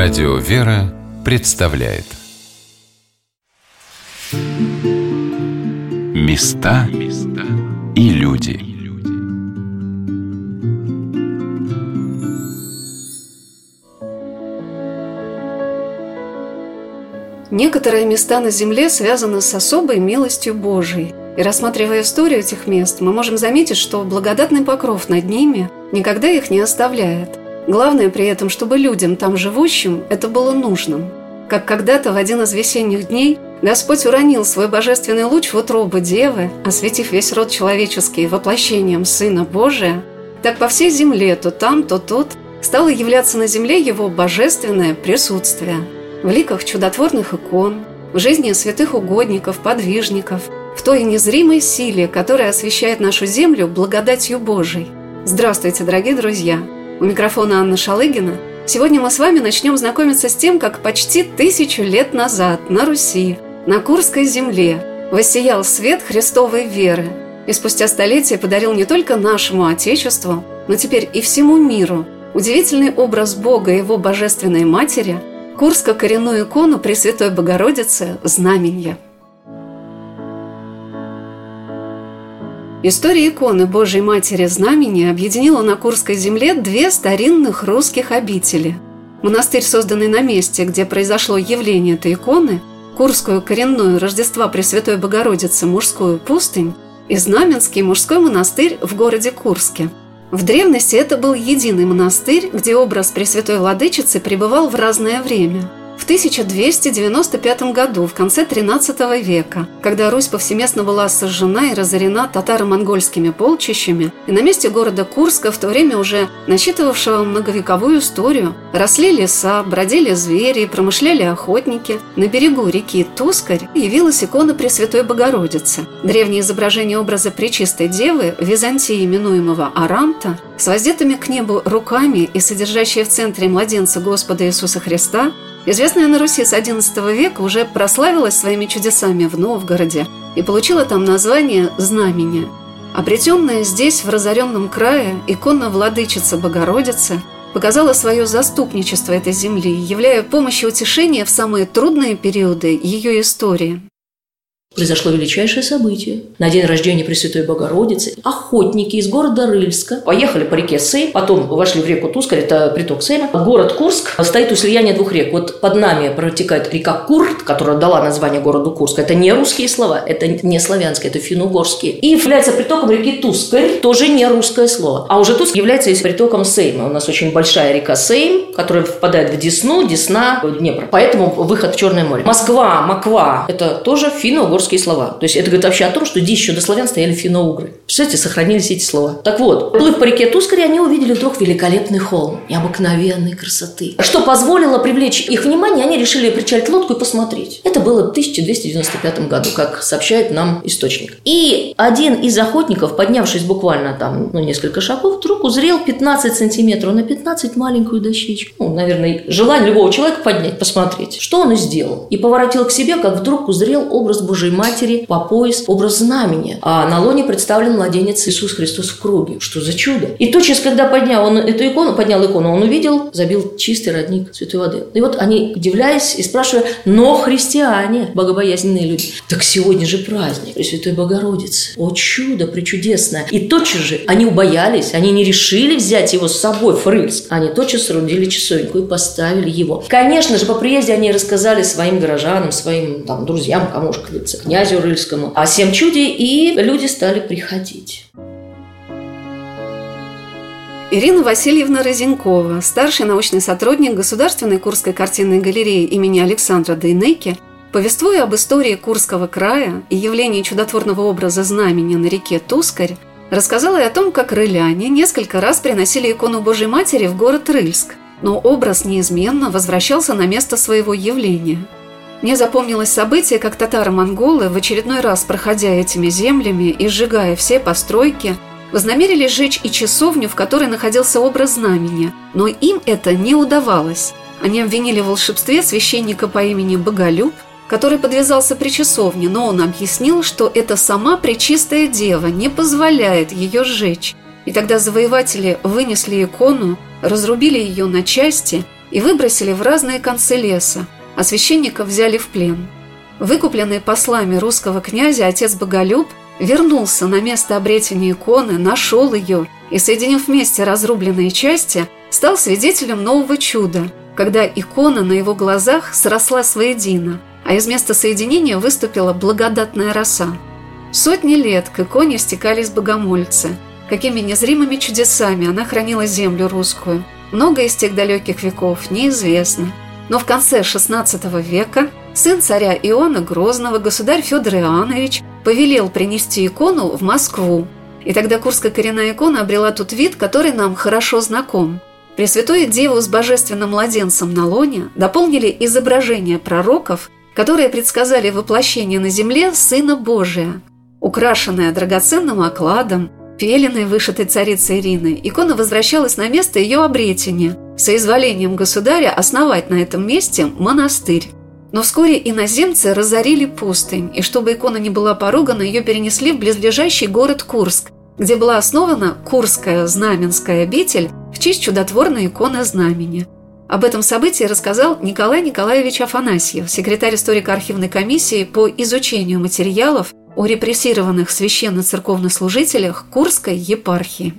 Радио «Вера» представляет. Места и люди. Некоторые места на Земле связаны с особой милостью Божией. И рассматривая историю этих мест, мы можем заметить, что благодатный покров над ними никогда их не оставляет – Главное при этом, чтобы людям, там живущим, это было нужным. Как когда-то в один из весенних дней Господь уронил свой божественный луч в утробу Девы, осветив весь род человеческий воплощением Сына Божия, так по всей земле, то там, то тут, стало являться на земле Его божественное присутствие. В ликах чудотворных икон, в жизни святых угодников, подвижников, в той незримой силе, которая освещает нашу землю благодатью Божией. Здравствуйте, дорогие друзья! У микрофона Анна Шалыгина. Сегодня мы с вами начнем знакомиться с тем, как почти тысячу лет назад на Руси, на Курской земле, воссиял свет Христовой веры и спустя столетия подарил не только нашему Отечеству, но теперь и всему миру удивительный образ Бога и Его Божественной Матери, Курско-коренную икону Пресвятой Богородицы «Знаменья». История иконы Божьей Матери Знамени объединила на Курской земле две старинных русских обители. Монастырь, созданный на месте, где произошло явление этой иконы, Курскую коренную Рождества Пресвятой Богородицы мужскую пустынь и Знаменский мужской монастырь в городе Курске. В древности это был единый монастырь, где образ Пресвятой Владычицы пребывал в разное время – в 1295 году, в конце XIII века, когда Русь повсеместно была сожжена и разорена татаро-монгольскими полчищами, и на месте города Курска, в то время уже насчитывавшего многовековую историю, росли леса, бродили звери, промышляли охотники, на берегу реки Тускарь явилась икона Пресвятой Богородицы. Древнее изображение образа Пречистой Девы, Византии именуемого Аранта, с воздетыми к небу руками и содержащее в центре младенца Господа Иисуса Христа, известная на Руси с XI века, уже прославилась своими чудесами в Новгороде и получила там название «Знамение». Обретенная здесь, в разоренном крае, икона владычица Богородицы показала свое заступничество этой земли, являя помощь и утешение в самые трудные периоды ее истории произошло величайшее событие. На день рождения Пресвятой Богородицы охотники из города Рыльска поехали по реке Сейм, потом вошли в реку Тускарь, это приток Сейма. Город Курск стоит у слияния двух рек. Вот под нами протекает река Курт, которая дала название городу Курск. Это не русские слова, это не славянские, это финно-угорские. И является притоком реки Тускарь, тоже не русское слово. А уже Туск является притоком Сейма. У нас очень большая река Сейм, которая впадает в Десну, Десна, Днепр. Поэтому выход в Черное море. Москва, Маква – это тоже финно-угорские русские слова. То есть это говорит вообще о том, что здесь еще до славян стояли финно-угры. Представляете, сохранились эти слова. Так вот, плыв по реке Тускаре, они увидели вдруг великолепный холм необыкновенной красоты. Что позволило привлечь их внимание, они решили причалить лодку и посмотреть. Это было в 1295 году, как сообщает нам источник. И один из охотников, поднявшись буквально там ну, несколько шагов, вдруг узрел 15 сантиметров на 15 маленькую дощечку. Ну, наверное, желание любого человека поднять, посмотреть. Что он и сделал. И поворотил к себе, как вдруг узрел образ Божьей Матери по пояс образ знамения. А на лоне представлен младенец Иисус Христос в круге. Что за чудо? И тотчас, когда поднял он эту икону, поднял икону, он увидел, забил чистый родник святой воды. И вот они, удивляясь и спрашивая, но христиане, богобоязненные люди, так сегодня же праздник Пресвятой Богородицы. О чудо причудесное. И тотчас же они убоялись, они не решили взять его с собой в Рыльск. Они тотчас соорудили часовеньку и поставили его. Конечно же, по приезде они рассказали своим горожанам, своим там, друзьям, кому же князю Рыльскому, о всем чуде, и люди стали приходить. Ирина Васильевна Розенкова, старший научный сотрудник Государственной Курской картинной галереи имени Александра Дейнеки, повествуя об истории Курского края и явлении чудотворного образа знамени на реке Тускарь, рассказала и о том, как рыляне несколько раз приносили икону Божьей Матери в город Рыльск, но образ неизменно возвращался на место своего явления – мне запомнилось событие, как татаро-монголы, в очередной раз проходя этими землями и сжигая все постройки, вознамерились сжечь и часовню, в которой находился образ знамения, но им это не удавалось. Они обвинили в волшебстве священника по имени Боголюб, который подвязался при часовне, но он объяснил, что это сама Пречистая Дева не позволяет ее сжечь. И тогда завоеватели вынесли икону, разрубили ее на части – и выбросили в разные концы леса, а священников взяли в плен. Выкупленный послами русского князя отец Боголюб вернулся на место обретения иконы, нашел ее и, соединив вместе разрубленные части, стал свидетелем нового чуда, когда икона на его глазах сросла своедино, а из места соединения выступила благодатная роса. Сотни лет к иконе стекались богомольцы. Какими незримыми чудесами она хранила землю русскую. Много из тех далеких веков неизвестно. Но в конце XVI века сын царя Иоанна Грозного, государь Федор Иоаннович, повелел принести икону в Москву. И тогда Курская коренная икона обрела тот вид, который нам хорошо знаком. Пресвятую Деву с божественным младенцем на лоне дополнили изображения пророков которые предсказали воплощение на земле Сына Божия. Украшенная драгоценным окладом, пеленой вышитой царицей Ирины, икона возвращалась на место ее обретения, соизволением государя основать на этом месте монастырь. Но вскоре иноземцы разорили пустынь, и чтобы икона не была поругана, ее перенесли в близлежащий город Курск, где была основана Курская знаменская обитель в честь чудотворной иконы знамени – об этом событии рассказал Николай Николаевич Афанасьев, секретарь историко-архивной комиссии по изучению материалов о репрессированных священно-церковных служителях Курской епархии.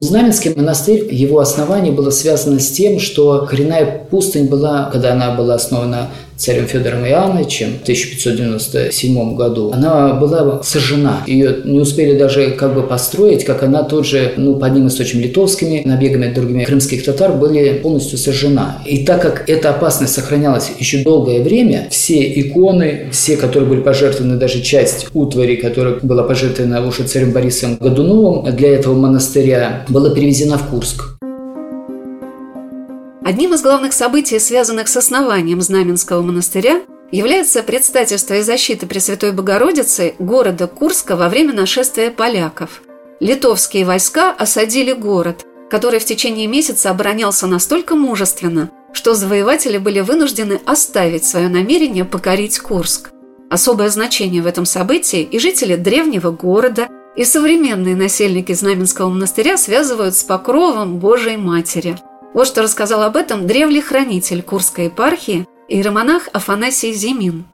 Знаменский монастырь, его основание было связано с тем, что коренная пустынь была, когда она была основана царем Федором Иоанновичем в 1597 году, она была сожжена. Ее не успели даже как бы построить, как она тут же, ну, под ним источим литовскими набегами другими крымских татар были полностью сожжена. И так как эта опасность сохранялась еще долгое время, все иконы, все, которые были пожертвованы, даже часть утвари, которая была пожертвована уже царем Борисом Годуновым для этого монастыря, была перевезена в Курск. Одним из главных событий, связанных с основанием Знаменского монастыря, является предстательство и защита Пресвятой Богородицы города Курска во время нашествия поляков. Литовские войска осадили город, который в течение месяца оборонялся настолько мужественно, что завоеватели были вынуждены оставить свое намерение покорить Курск. Особое значение в этом событии и жители древнего города, и современные насельники Знаменского монастыря связывают с покровом Божией Матери – вот что рассказал об этом древний хранитель Курской епархии иеромонах Афанасий Зимин.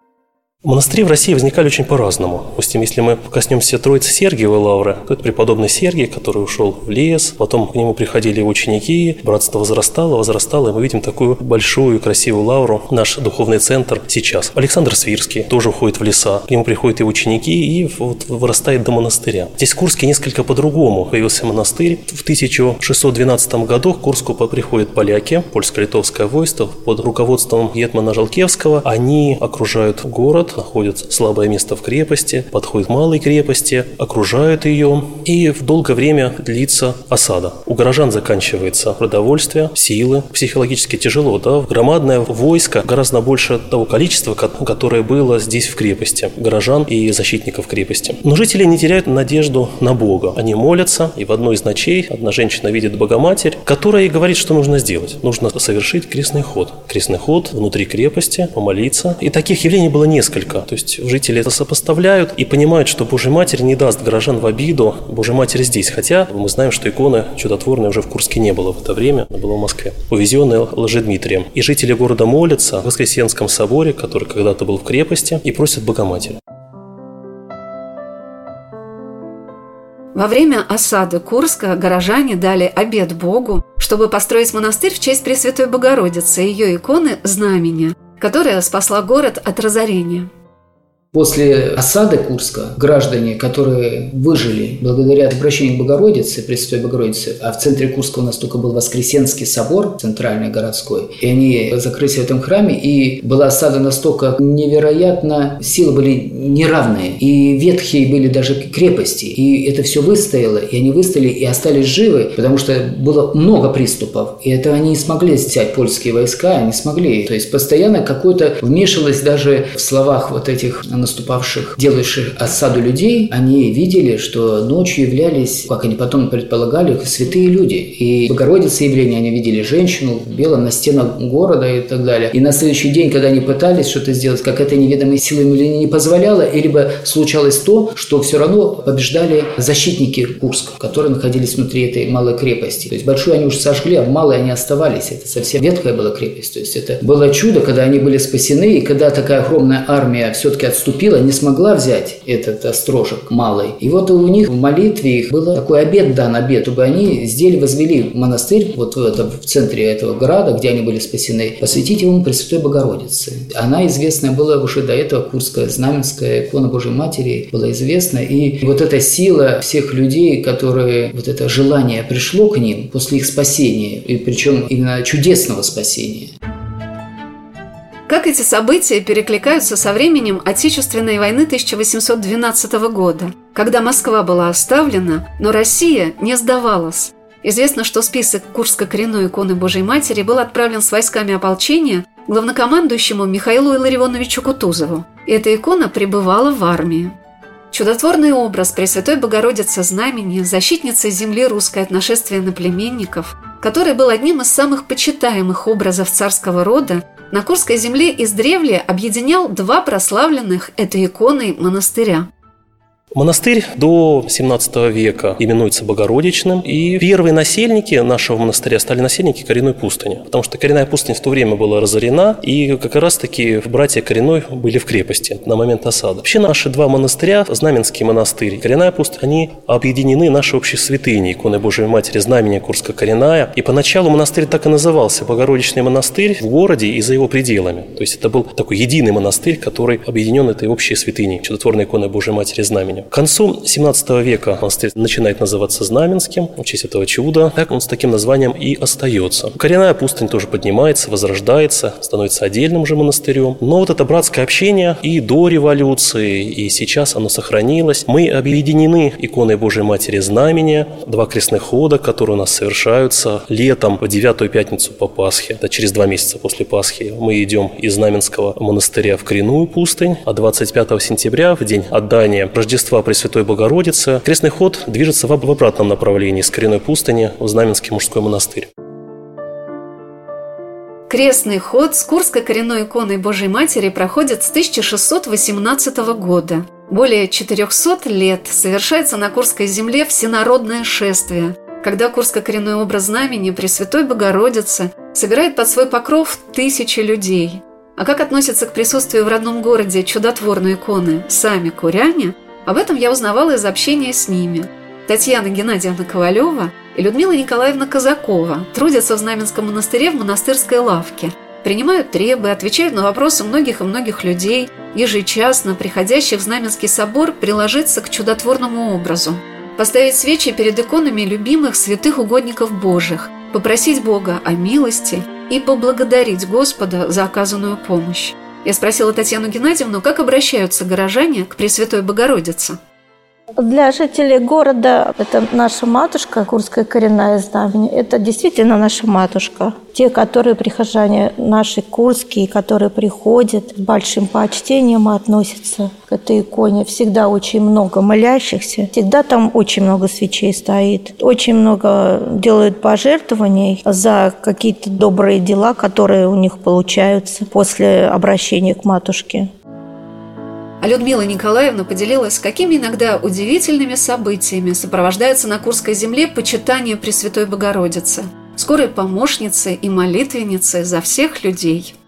Монастыри в России возникали очень по-разному. Допустим, если мы коснемся Троицы Сергиевой лавры, то это преподобный Сергий, который ушел в лес, потом к нему приходили ученики, братство возрастало, возрастало, и мы видим такую большую и красивую лавру, наш духовный центр сейчас. Александр Свирский тоже уходит в леса, к нему приходят и ученики, и вот вырастает до монастыря. Здесь в Курске несколько по-другому появился монастырь. В 1612 году к Курску приходят поляки, польско-литовское войско под руководством Гетмана Жалкевского. Они окружают город, находят слабое место в крепости, подходят к малой крепости, окружают ее, и в долгое время длится осада. У горожан заканчивается продовольствие, силы, психологически тяжело, да, громадное войско, гораздо больше того количества, которое было здесь в крепости, горожан и защитников крепости. Но жители не теряют надежду на Бога. Они молятся, и в одной из ночей одна женщина видит Богоматерь, которая ей говорит, что нужно сделать. Нужно совершить крестный ход. Крестный ход внутри крепости, помолиться. И таких явлений было несколько несколько. То есть жители это сопоставляют и понимают, что Божья Матерь не даст горожан в обиду. Божья Матерь здесь. Хотя мы знаем, что иконы чудотворной уже в Курске не было в это время, она была в Москве. Увезенная Лжедмитрием. И жители города молятся в Воскресенском соборе, который когда-то был в крепости, и просят Богоматерь. Во время осады Курска горожане дали обед Богу, чтобы построить монастырь в честь Пресвятой Богородицы и ее иконы «Знамения», которая спасла город от разорения. После осады Курска граждане, которые выжили благодаря обращению к Богородице, Пресвятой Богородице, а в центре Курска у нас только был Воскресенский собор, центральный городской, и они закрылись в этом храме, и была осада настолько невероятно, силы были неравные, и ветхие были даже крепости, и это все выстояло, и они выстояли и остались живы, потому что было много приступов, и это они не смогли взять польские войска, они смогли, то есть постоянно какое-то вмешивалось даже в словах вот этих наступавших, делавших осаду людей, они видели, что ночью являлись, как они потом предполагали, святые люди. И Богородица явление они видели женщину в белом на стенах города и так далее. И на следующий день, когда они пытались что-то сделать, как это неведомой силой или не позволяло, и либо случалось то, что все равно побеждали защитники Курска, которые находились внутри этой малой крепости. То есть большую они уже сожгли, а в малой они оставались. Это совсем ветхая была крепость. То есть это было чудо, когда они были спасены, и когда такая огромная армия все-таки отступила, не смогла взять этот острожек малый. И вот у них в молитве их был такой обед дан, обед, чтобы они сделали, возвели монастырь вот в, этом, в центре этого города, где они были спасены, посвятить ему Пресвятой Богородице. Она известная была уже до этого, Курская Знаменская икона Божьей Матери была известна. И вот эта сила всех людей, которые, вот это желание пришло к ним после их спасения, и причем именно чудесного спасения. Как эти события перекликаются со временем Отечественной войны 1812 года, когда Москва была оставлена, но Россия не сдавалась. Известно, что список Курско-коренной иконы Божьей Матери был отправлен с войсками ополчения главнокомандующему Михаилу Илларионовичу Кутузову. И эта икона пребывала в армии. Чудотворный образ Пресвятой Богородицы Знамени, защитницы земли русской от нашествия наплеменников, который был одним из самых почитаемых образов царского рода, на Курской земле издревле объединял два прославленных этой иконой монастыря. Монастырь до 17 века именуется Богородичным, и первые насельники нашего монастыря стали насельники коренной пустыни, потому что коренная пустыня в то время была разорена, и как раз-таки братья коренной были в крепости на момент осады. Вообще наши два монастыря, Знаменский монастырь, коренная пустыня, они объединены нашей общей святыней, иконы Божией Матери, знамения Курско-коренная, и поначалу монастырь так и назывался Богородичный монастырь в городе и за его пределами. То есть это был такой единый монастырь, который объединен этой общей святыней, чудотворной иконой Божией Матери знамения. К концу 17 века монастырь начинает называться Знаменским, в честь этого чуда. Так он с таким названием и остается. Коренная пустынь тоже поднимается, возрождается, становится отдельным уже монастырем. Но вот это братское общение и до революции, и сейчас оно сохранилось. Мы объединены иконой Божьей Матери Знамения, два крестных хода, которые у нас совершаются летом в девятую пятницу по Пасхе. Это через два месяца после Пасхи. Мы идем из Знаменского монастыря в Коренную пустынь, а 25 сентября, в день отдания Рождества Пресвятой Богородицы, крестный ход движется в обратном направлении с коренной пустыни в Знаменский мужской монастырь. Крестный ход с Курской коренной иконой Божьей Матери проходит с 1618 года. Более 400 лет совершается на Курской земле всенародное шествие, когда Курско-коренной образ знамени Пресвятой Богородицы собирает под свой покров тысячи людей. А как относятся к присутствию в родном городе чудотворной иконы сами куряне, об этом я узнавала из общения с ними. Татьяна Геннадьевна Ковалева и Людмила Николаевна Казакова трудятся в Знаменском монастыре в монастырской лавке, принимают требы, отвечают на вопросы многих и многих людей, ежечасно приходящих в Знаменский собор приложиться к чудотворному образу, поставить свечи перед иконами любимых святых угодников Божьих, попросить Бога о милости и поблагодарить Господа за оказанную помощь. Я спросила Татьяну Геннадьевну, как обращаются горожане к Пресвятой Богородице. Для жителей города это наша матушка, Курская коренная знамение. Это действительно наша матушка. Те, которые прихожане наши курские, которые приходят с большим почтением относятся к этой иконе. Всегда очень много молящихся. Всегда там очень много свечей стоит. Очень много делают пожертвований за какие-то добрые дела, которые у них получаются после обращения к матушке. А Людмила Николаевна поделилась, какими иногда удивительными событиями сопровождается на Курской земле почитание Пресвятой Богородицы, скорой помощницы и молитвенницы за всех людей –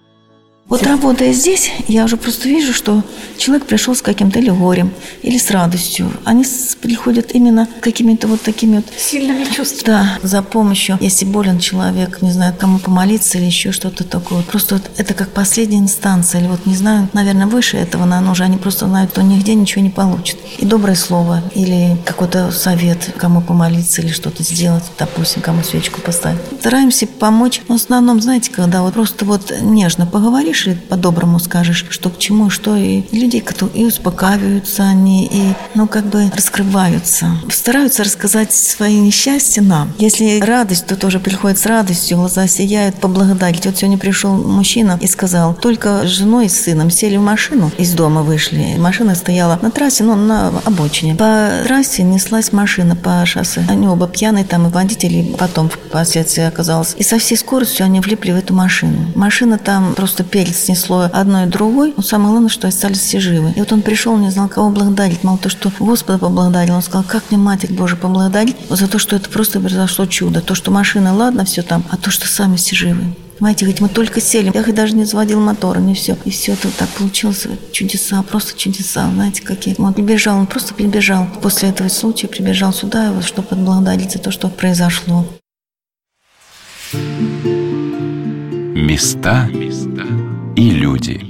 вот работая здесь, я уже просто вижу, что человек пришел с каким-то или горем, или с радостью. Они приходят именно какими-то вот такими вот... Сильными чувствами. Да, за помощью. Если болен человек, не знаю, кому помолиться или еще что-то такое. Просто вот это как последняя инстанция. Или вот, не знаю, наверное, выше этого на ноже. Они просто знают, что нигде ничего не получат. И доброе слово, или какой-то совет, кому помолиться, или что-то сделать, допустим, кому свечку поставить. Стараемся помочь. Но в основном, знаете, когда вот просто вот нежно поговоришь, и по-доброму скажешь, что к чему, что. И людей, которые и успокаиваются они, и, ну, как бы раскрываются. Стараются рассказать свои несчастья нам. Если радость, то тоже приходит с радостью, глаза сияют, поблагодарить. Вот сегодня пришел мужчина и сказал, только с женой и сыном сели в машину, из дома вышли. Машина стояла на трассе, ну, на обочине. По трассе неслась машина по шоссе. Они оба пьяные, там и водители, потом впоследствии оказалось. И со всей скоростью они влипли в эту машину. Машина там просто перец снесло одной и другой. Но самое главное, что остались все живы. И вот он пришел, не знал, кого благодарить. Мало то, что Господа поблагодарил. Он сказал, как мне Матерь Божия поблагодарить за то, что это просто произошло чудо. То, что машина, ладно, все там, а то, что сами все живы. Понимаете, говорит, мы только сели, я даже не заводил мотора, не все. И все это так получилось, чудеса, просто чудеса, знаете, какие. Он прибежал, он просто прибежал. После этого случая прибежал сюда, чтобы отблагодарить за то, что произошло. Места и люди.